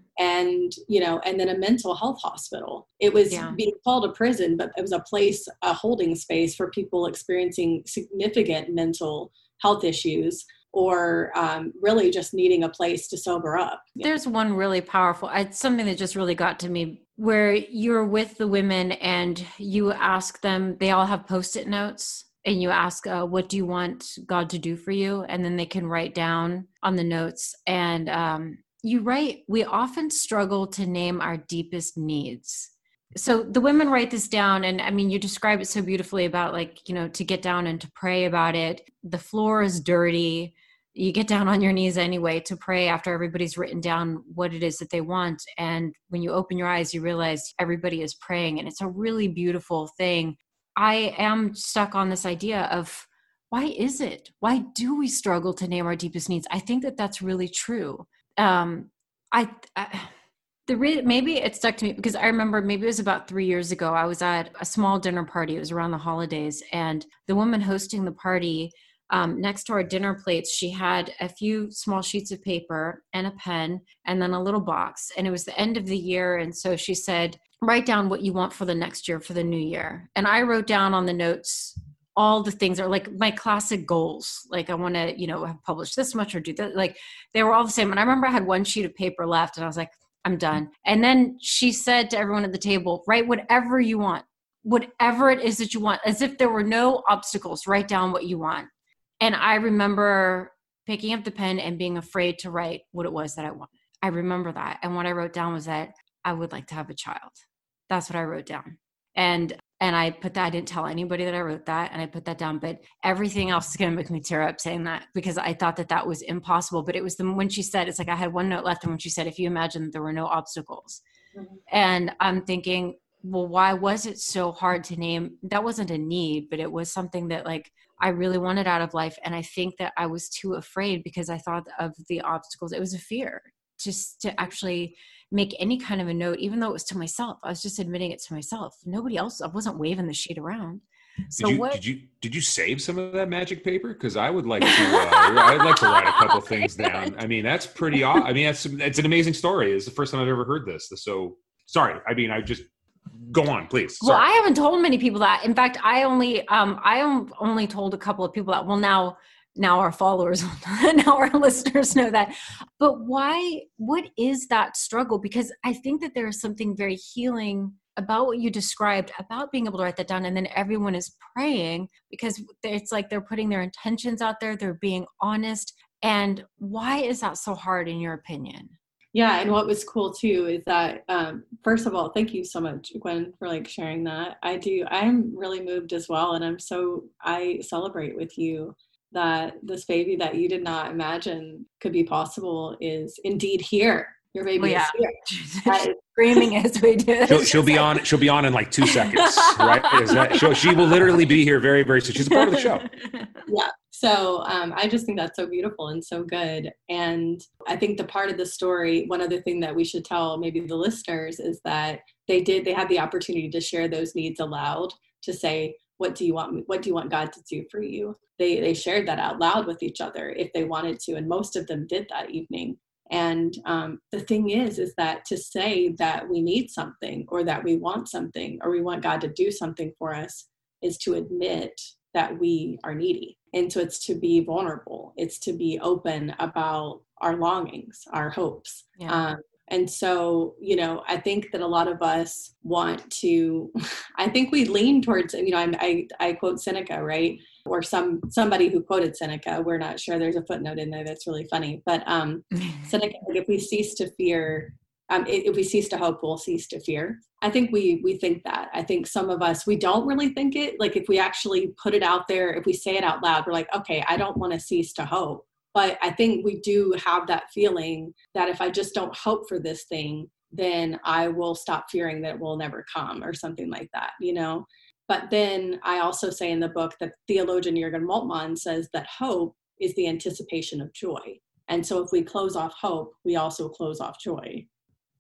And, you know, and then a mental health hospital. It was yeah. being called a prison, but it was a place, a holding space for people experiencing significant mental health issues or um, really just needing a place to sober up. There's one really powerful, it's something that just really got to me where you're with the women and you ask them, they all have post it notes and you ask uh, what do you want god to do for you and then they can write down on the notes and um, you write we often struggle to name our deepest needs so the women write this down and i mean you describe it so beautifully about like you know to get down and to pray about it the floor is dirty you get down on your knees anyway to pray after everybody's written down what it is that they want and when you open your eyes you realize everybody is praying and it's a really beautiful thing I am stuck on this idea of why is it? Why do we struggle to name our deepest needs? I think that that's really true. Um, I, I the re- maybe it stuck to me because I remember maybe it was about three years ago. I was at a small dinner party. It was around the holidays, and the woman hosting the party um, next to our dinner plates, she had a few small sheets of paper and a pen, and then a little box. And it was the end of the year, and so she said, write down what you want for the next year for the new year and i wrote down on the notes all the things are like my classic goals like i want to you know have published this much or do that like they were all the same. And i remember i had one sheet of paper left and i was like i'm done. And then she said to everyone at the table write whatever you want. Whatever it is that you want as if there were no obstacles. Write down what you want. And i remember picking up the pen and being afraid to write what it was that i wanted. I remember that. And what i wrote down was that i would like to have a child. That's what I wrote down. And and I put that, I didn't tell anybody that I wrote that, and I put that down. But everything else is going to make me tear up saying that because I thought that that was impossible. But it was the when she said, it's like I had one note left, and when she said, if you imagine there were no obstacles, mm-hmm. and I'm thinking, well, why was it so hard to name? That wasn't a need, but it was something that like I really wanted out of life, and I think that I was too afraid because I thought of the obstacles. It was a fear just to actually make any kind of a note, even though it was to myself. I was just admitting it to myself. Nobody else. I wasn't waving the sheet around. So did you, what? Did you did you save some of that magic paper? Because I would like to. Uh, I'd like to write a couple things down. I mean, that's pretty. I mean, that's it's an amazing story. It's the first time I've ever heard this. So sorry. I mean, I just go on, please. Sorry. Well, I haven't told many people that. In fact, I only um I only told a couple of people that. Well, now now our followers now our listeners know that. But why what is that struggle? Because i think that there is something very healing about what you described about being able to write that down and then everyone is praying because it's like they're putting their intentions out there they're being honest. And why is that so hard in your opinion? Yeah and what was cool too is that um, first of all thank you so much gwen for like sharing that. I do i'm really moved as well and i'm so i celebrate with you that this baby that you did not imagine could be possible is indeed here your baby yeah. is here. She's screaming as we do. She'll, she'll be on. She'll be on in like two seconds, right? Is that she will literally be here very, very soon. She's a part of the show. Yeah. So um, I just think that's so beautiful and so good. And I think the part of the story, one other thing that we should tell maybe the listeners is that they did. They had the opportunity to share those needs aloud to say, "What do you want? What do you want God to do for you?" They they shared that out loud with each other if they wanted to, and most of them did that evening. And um, the thing is, is that to say that we need something or that we want something or we want God to do something for us is to admit that we are needy. And so it's to be vulnerable, it's to be open about our longings, our hopes. Yeah. Um, and so, you know, I think that a lot of us want to, I think we lean towards, you know, I, I, I quote Seneca, right? Or some somebody who quoted Seneca. We're not sure. There's a footnote in there that's really funny. But um, Seneca, if we cease to fear, um, if we cease to hope, we'll cease to fear. I think we we think that. I think some of us we don't really think it. Like if we actually put it out there, if we say it out loud, we're like, okay, I don't want to cease to hope but I think we do have that feeling that if I just don't hope for this thing, then I will stop fearing that it will never come or something like that, you know? But then I also say in the book that theologian Jurgen Moltmann says that hope is the anticipation of joy. And so if we close off hope, we also close off joy.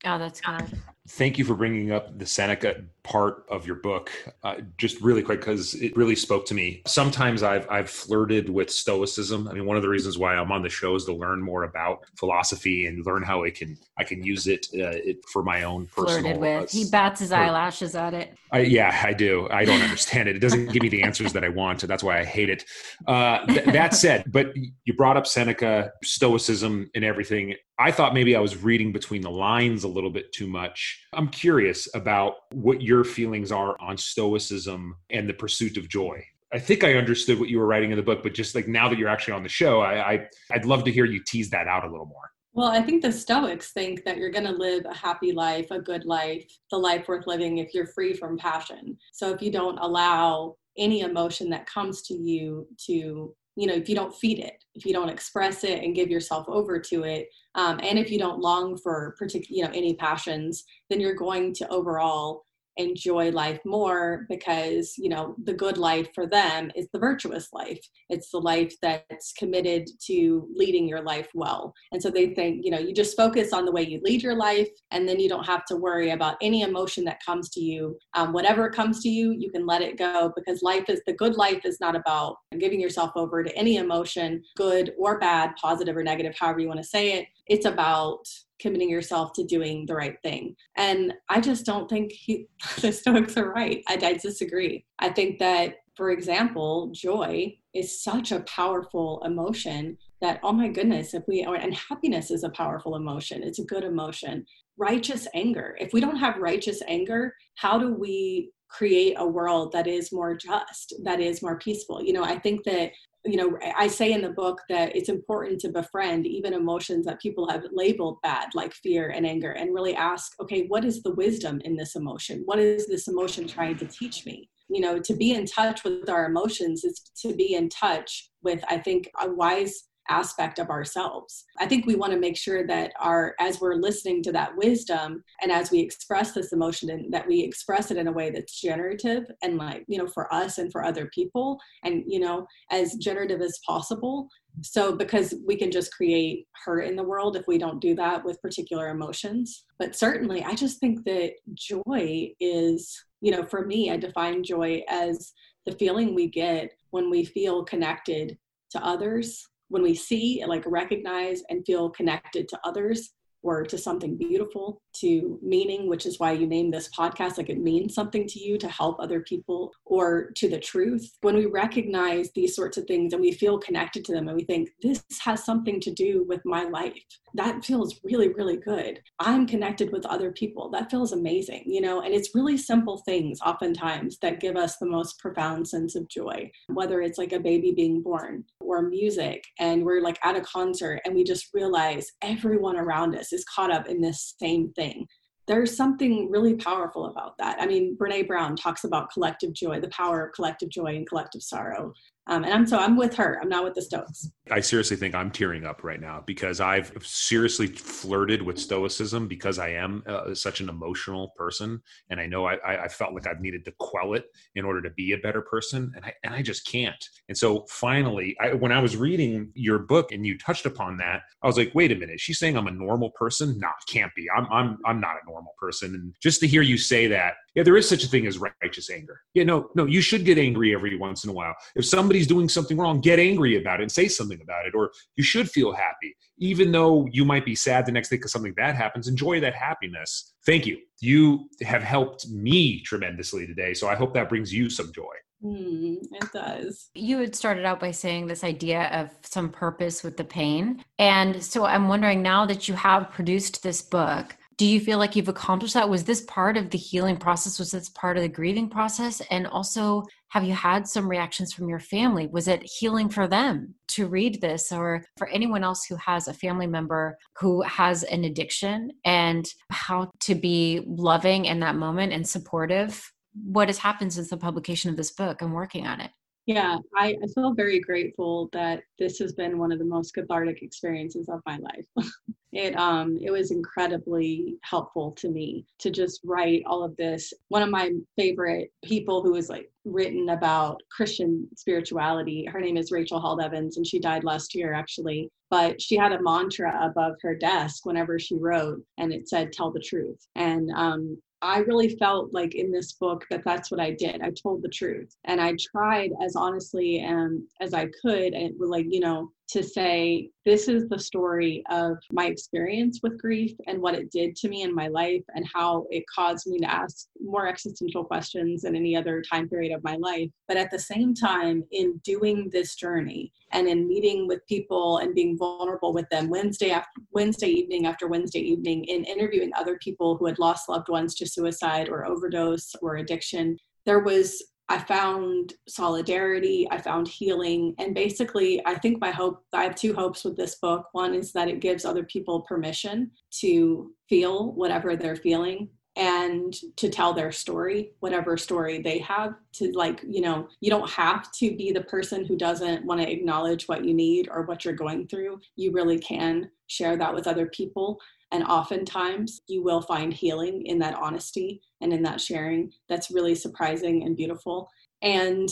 Oh, that's good. Thank you for bringing up the Seneca part of your book, uh, just really quick because it really spoke to me. Sometimes I've I've flirted with Stoicism. I mean, one of the reasons why I'm on the show is to learn more about philosophy and learn how I can I can use it, uh, it for my own personal. Flirted with. Uh, he bats his eyelashes at it. I, yeah, I do. I don't understand it. It doesn't give me the answers that I want, and that's why I hate it. Uh, th- that said, but you brought up Seneca, Stoicism, and everything. I thought maybe I was reading between the lines a little bit too much. I'm curious about what your feelings are on Stoicism and the pursuit of joy. I think I understood what you were writing in the book, but just like now that you're actually on the show, I, I I'd love to hear you tease that out a little more. Well, I think the Stoics think that you're going to live a happy life, a good life, the life worth living if you're free from passion. So if you don't allow any emotion that comes to you to you know if you don't feed it if you don't express it and give yourself over to it um, and if you don't long for particular you know any passions then you're going to overall enjoy life more because you know the good life for them is the virtuous life. It's the life that's committed to leading your life well. And so they think you know you just focus on the way you lead your life and then you don't have to worry about any emotion that comes to you. Um, whatever comes to you you can let it go because life is the good life is not about giving yourself over to any emotion good or bad positive or negative however you want to say it. It's about committing yourself to doing the right thing. And I just don't think he, the Stoics are right. I, I disagree. I think that, for example, joy is such a powerful emotion that, oh my goodness, if we, and happiness is a powerful emotion, it's a good emotion. Righteous anger. If we don't have righteous anger, how do we create a world that is more just, that is more peaceful. You know, I think that you know i say in the book that it's important to befriend even emotions that people have labeled bad like fear and anger and really ask okay what is the wisdom in this emotion? What is this emotion trying to teach me? You know to be in touch with our emotions is to be in touch with i think a wise aspect of ourselves. I think we want to make sure that our as we're listening to that wisdom and as we express this emotion and that we express it in a way that's generative and like, you know, for us and for other people and you know, as generative as possible. So because we can just create hurt in the world if we don't do that with particular emotions. But certainly I just think that joy is, you know, for me I define joy as the feeling we get when we feel connected to others when we see like recognize and feel connected to others or to something beautiful, to meaning, which is why you name this podcast, like it means something to you to help other people, or to the truth. When we recognize these sorts of things and we feel connected to them and we think, this has something to do with my life, that feels really, really good. I'm connected with other people. That feels amazing, you know, and it's really simple things oftentimes that give us the most profound sense of joy, whether it's like a baby being born or music, and we're like at a concert and we just realize everyone around us is caught up in this same thing there's something really powerful about that. I mean, Brene Brown talks about collective joy, the power of collective joy and collective sorrow. Um, and I'm so I'm with her. I'm not with the Stoics. I seriously think I'm tearing up right now because I've seriously flirted with Stoicism because I am uh, such an emotional person, and I know I, I, felt like I've needed to quell it in order to be a better person, and I and I just can't. And so finally, I, when I was reading your book and you touched upon that, I was like, wait a minute, she's saying I'm a normal person? No, can't be. I'm I'm I'm not a normal person. And just to hear you say that, yeah, there is such a thing as righteous anger. Yeah, no, no, you should get angry every once in a while. If somebody's doing something wrong, get angry about it and say something about it. Or you should feel happy. Even though you might be sad the next day because something bad happens, enjoy that happiness. Thank you. You have helped me tremendously today. So I hope that brings you some joy. Mm, it does. You had started out by saying this idea of some purpose with the pain. And so I'm wondering now that you have produced this book, do you feel like you've accomplished that? Was this part of the healing process? Was this part of the grieving process? And also have you had some reactions from your family? Was it healing for them to read this or for anyone else who has a family member who has an addiction? And how to be loving in that moment and supportive? What has happened since the publication of this book? I'm working on it yeah, I, I feel very grateful that this has been one of the most cathartic experiences of my life. it um it was incredibly helpful to me to just write all of this. One of my favorite people who has like written about Christian spirituality, her name is Rachel Held Evans, and she died last year actually. But she had a mantra above her desk whenever she wrote, and it said, "Tell the truth." And um, I really felt like in this book that that's what I did. I told the truth and I tried as honestly and as I could and like, you know, to say, this is the story of my experience with grief and what it did to me in my life and how it caused me to ask more existential questions than any other time period of my life. But at the same time, in doing this journey and in meeting with people and being vulnerable with them Wednesday after Wednesday evening after Wednesday evening, in interviewing other people who had lost loved ones to suicide or overdose or addiction, there was I found solidarity, I found healing. And basically, I think my hope, I have two hopes with this book. One is that it gives other people permission to feel whatever they're feeling and to tell their story, whatever story they have. To, like, you know, you don't have to be the person who doesn't want to acknowledge what you need or what you're going through. You really can share that with other people. And oftentimes you will find healing in that honesty and in that sharing. That's really surprising and beautiful. And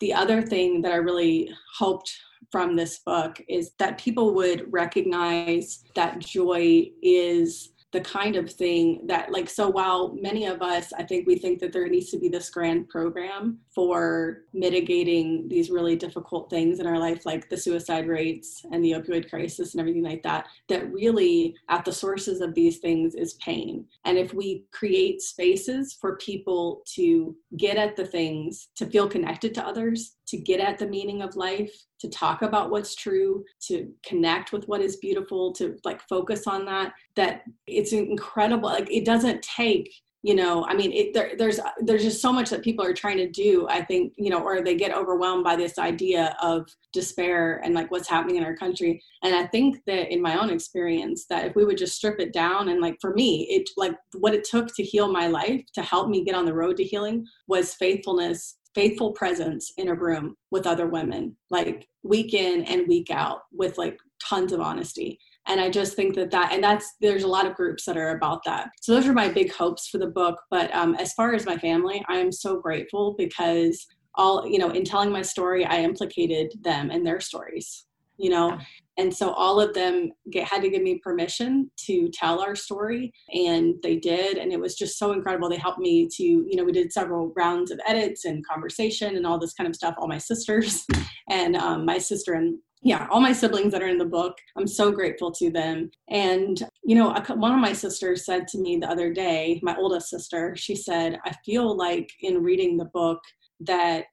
the other thing that I really hoped from this book is that people would recognize that joy is the kind of thing that like so while many of us i think we think that there needs to be this grand program for mitigating these really difficult things in our life like the suicide rates and the opioid crisis and everything like that that really at the sources of these things is pain. And if we create spaces for people to get at the things to feel connected to others to get at the meaning of life to talk about what's true to connect with what is beautiful to like focus on that that it's incredible like it doesn't take you know i mean it, there, there's there's just so much that people are trying to do i think you know or they get overwhelmed by this idea of despair and like what's happening in our country. And i think that in my own experience that if we would just strip it down and like for me it like what it took to heal my life to help me get on the road to healing was faithfulness faithful presence in a room with other women, like week in and week out with like tons of honesty. And I just think that that, and that's, there's a lot of groups that are about that. So those are my big hopes for the book. But um, as far as my family, I am so grateful because all, you know, in telling my story, I implicated them and their stories, you know, and so all of them get, had to give me permission to tell our story and they did and it was just so incredible they helped me to you know we did several rounds of edits and conversation and all this kind of stuff all my sisters and um, my sister and yeah, all my siblings that are in the book, I'm so grateful to them. And, you know, one of my sisters said to me the other day, my oldest sister, she said, I feel like in reading the book that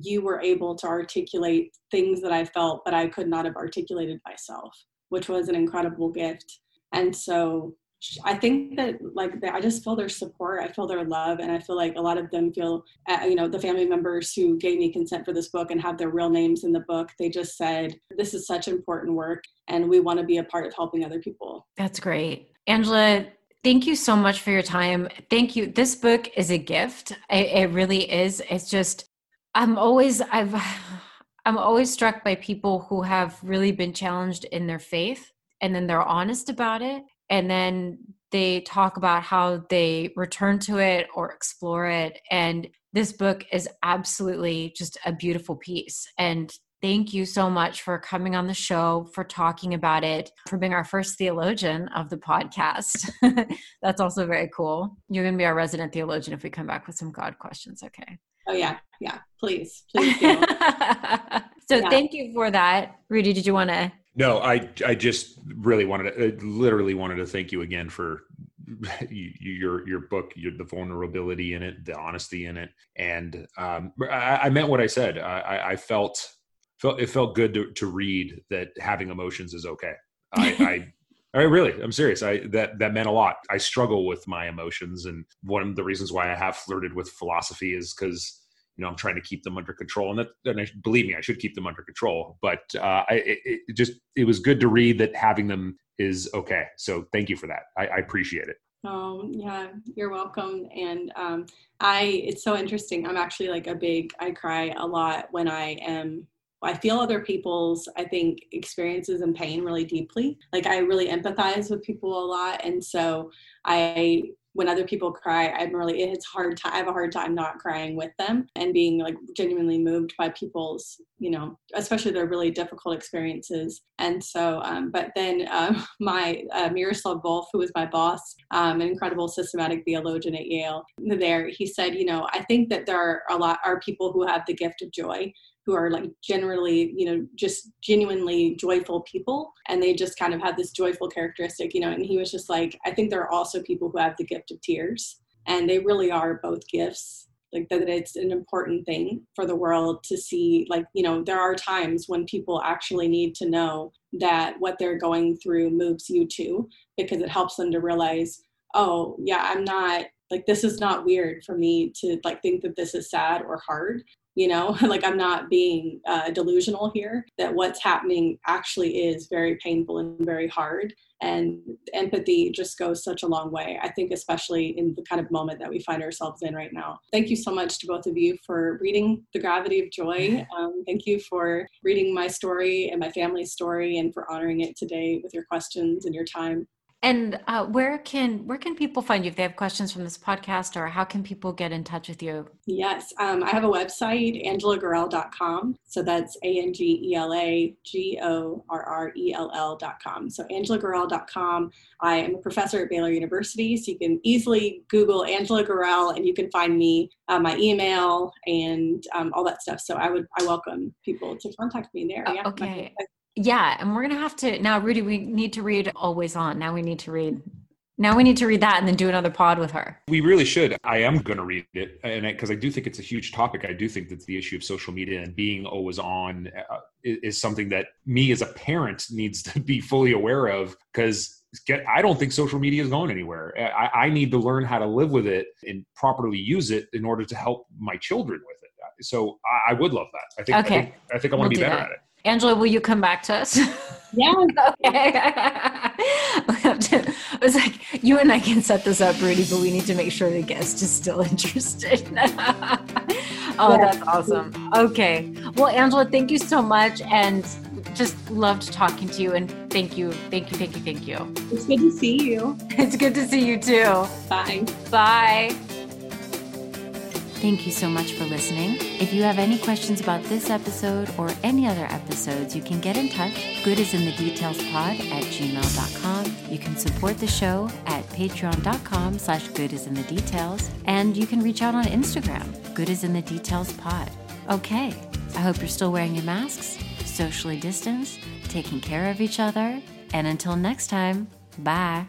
you were able to articulate things that I felt, but I could not have articulated myself, which was an incredible gift. And so I think that like I just feel their support, I feel their love, and I feel like a lot of them feel, uh, you know, the family members who gave me consent for this book and have their real names in the book. They just said this is such important work, and we want to be a part of helping other people. That's great, Angela. Thank you so much for your time. Thank you. This book is a gift. It, it really is. It's just I'm always I've I'm always struck by people who have really been challenged in their faith and then they're honest about it and then they talk about how they return to it or explore it and this book is absolutely just a beautiful piece and thank you so much for coming on the show for talking about it for being our first theologian of the podcast. That's also very cool. You're going to be our resident theologian if we come back with some god questions okay oh yeah. Yeah. Please. Please so yeah. thank you for that. Rudy did you want to no, I I just really wanted to, uh, literally wanted to thank you again for your your book, your, the vulnerability in it, the honesty in it, and um, I, I, meant what I said. I, I felt felt it felt good to, to read that having emotions is okay. I, I I really, I'm serious. I that that meant a lot. I struggle with my emotions, and one of the reasons why I have flirted with philosophy is because you know, I'm trying to keep them under control, and that, and I, believe me, I should keep them under control. But uh, I, it, it, just it was good to read that having them is okay. So thank you for that. I, I appreciate it. Oh yeah, you're welcome. And um, I, it's so interesting. I'm actually like a big. I cry a lot when I am I feel other people's, I think, experiences and pain really deeply. Like I really empathize with people a lot. And so I when other people cry, I'm really it's hard to I have a hard time not crying with them and being like genuinely moved by people's, you know, especially their really difficult experiences. And so, um, but then um, my uh, Miroslav Volf, who was my boss, um, an incredible systematic theologian at Yale, there he said, you know, I think that there are a lot are people who have the gift of joy who are like generally, you know, just genuinely joyful people. And they just kind of have this joyful characteristic, you know. And he was just like, I think there are also people who have the gift of tears. And they really are both gifts. Like that it's an important thing for the world to see, like, you know, there are times when people actually need to know that what they're going through moves you too, because it helps them to realize, oh, yeah, I'm not like this is not weird for me to like think that this is sad or hard you know like i'm not being uh, delusional here that what's happening actually is very painful and very hard and empathy just goes such a long way i think especially in the kind of moment that we find ourselves in right now. Thank you so much to both of you for reading the gravity of joy. Um, thank you for reading my story and my family's story and for honoring it today with your questions and your time and uh, where can where can people find you if they have questions from this podcast, or how can people get in touch with you? Yes, um, I have a website, angelagorrell.com. So that's a n g e l a g o r r e l l.com. So angelagorrell.com. I am a professor at Baylor University, so you can easily Google Angela Gorrell, and you can find me, uh, my email, and um, all that stuff. So I would I welcome people to contact me there. Yeah, okay. My, yeah, and we're gonna have to now, Rudy. We need to read Always On. Now we need to read. Now we need to read that and then do another pod with her. We really should. I am going to read it, and because I, I, do think it's a huge topic. I do think that the issue of social media and being always on uh, is, is something that me as a parent needs to be fully aware of because get i don't think social media is going anywhere I, I, need to learn how to live with it and properly use it in order to help my children with it so i, I would love that i think okay. i think i, think I want to we'll be better that. at it Angela, will you come back to us? Yeah. okay. to, I was like, you and I can set this up, Rudy, but we need to make sure the guest is still interested. oh, that's awesome. Okay. Well, Angela, thank you so much. And just loved talking to you. And thank you, thank you, thank you, thank you. It's good to see you. It's good to see you too. Bye. Bye. Thank you so much for listening. If you have any questions about this episode or any other episodes, you can get in touch. Good is in the details pod at gmail.com. You can support the show at patreon.com slash good is in the details. And you can reach out on Instagram, good is in the details pod. Okay, I hope you're still wearing your masks socially distance, taking care of each other, and until next time, bye.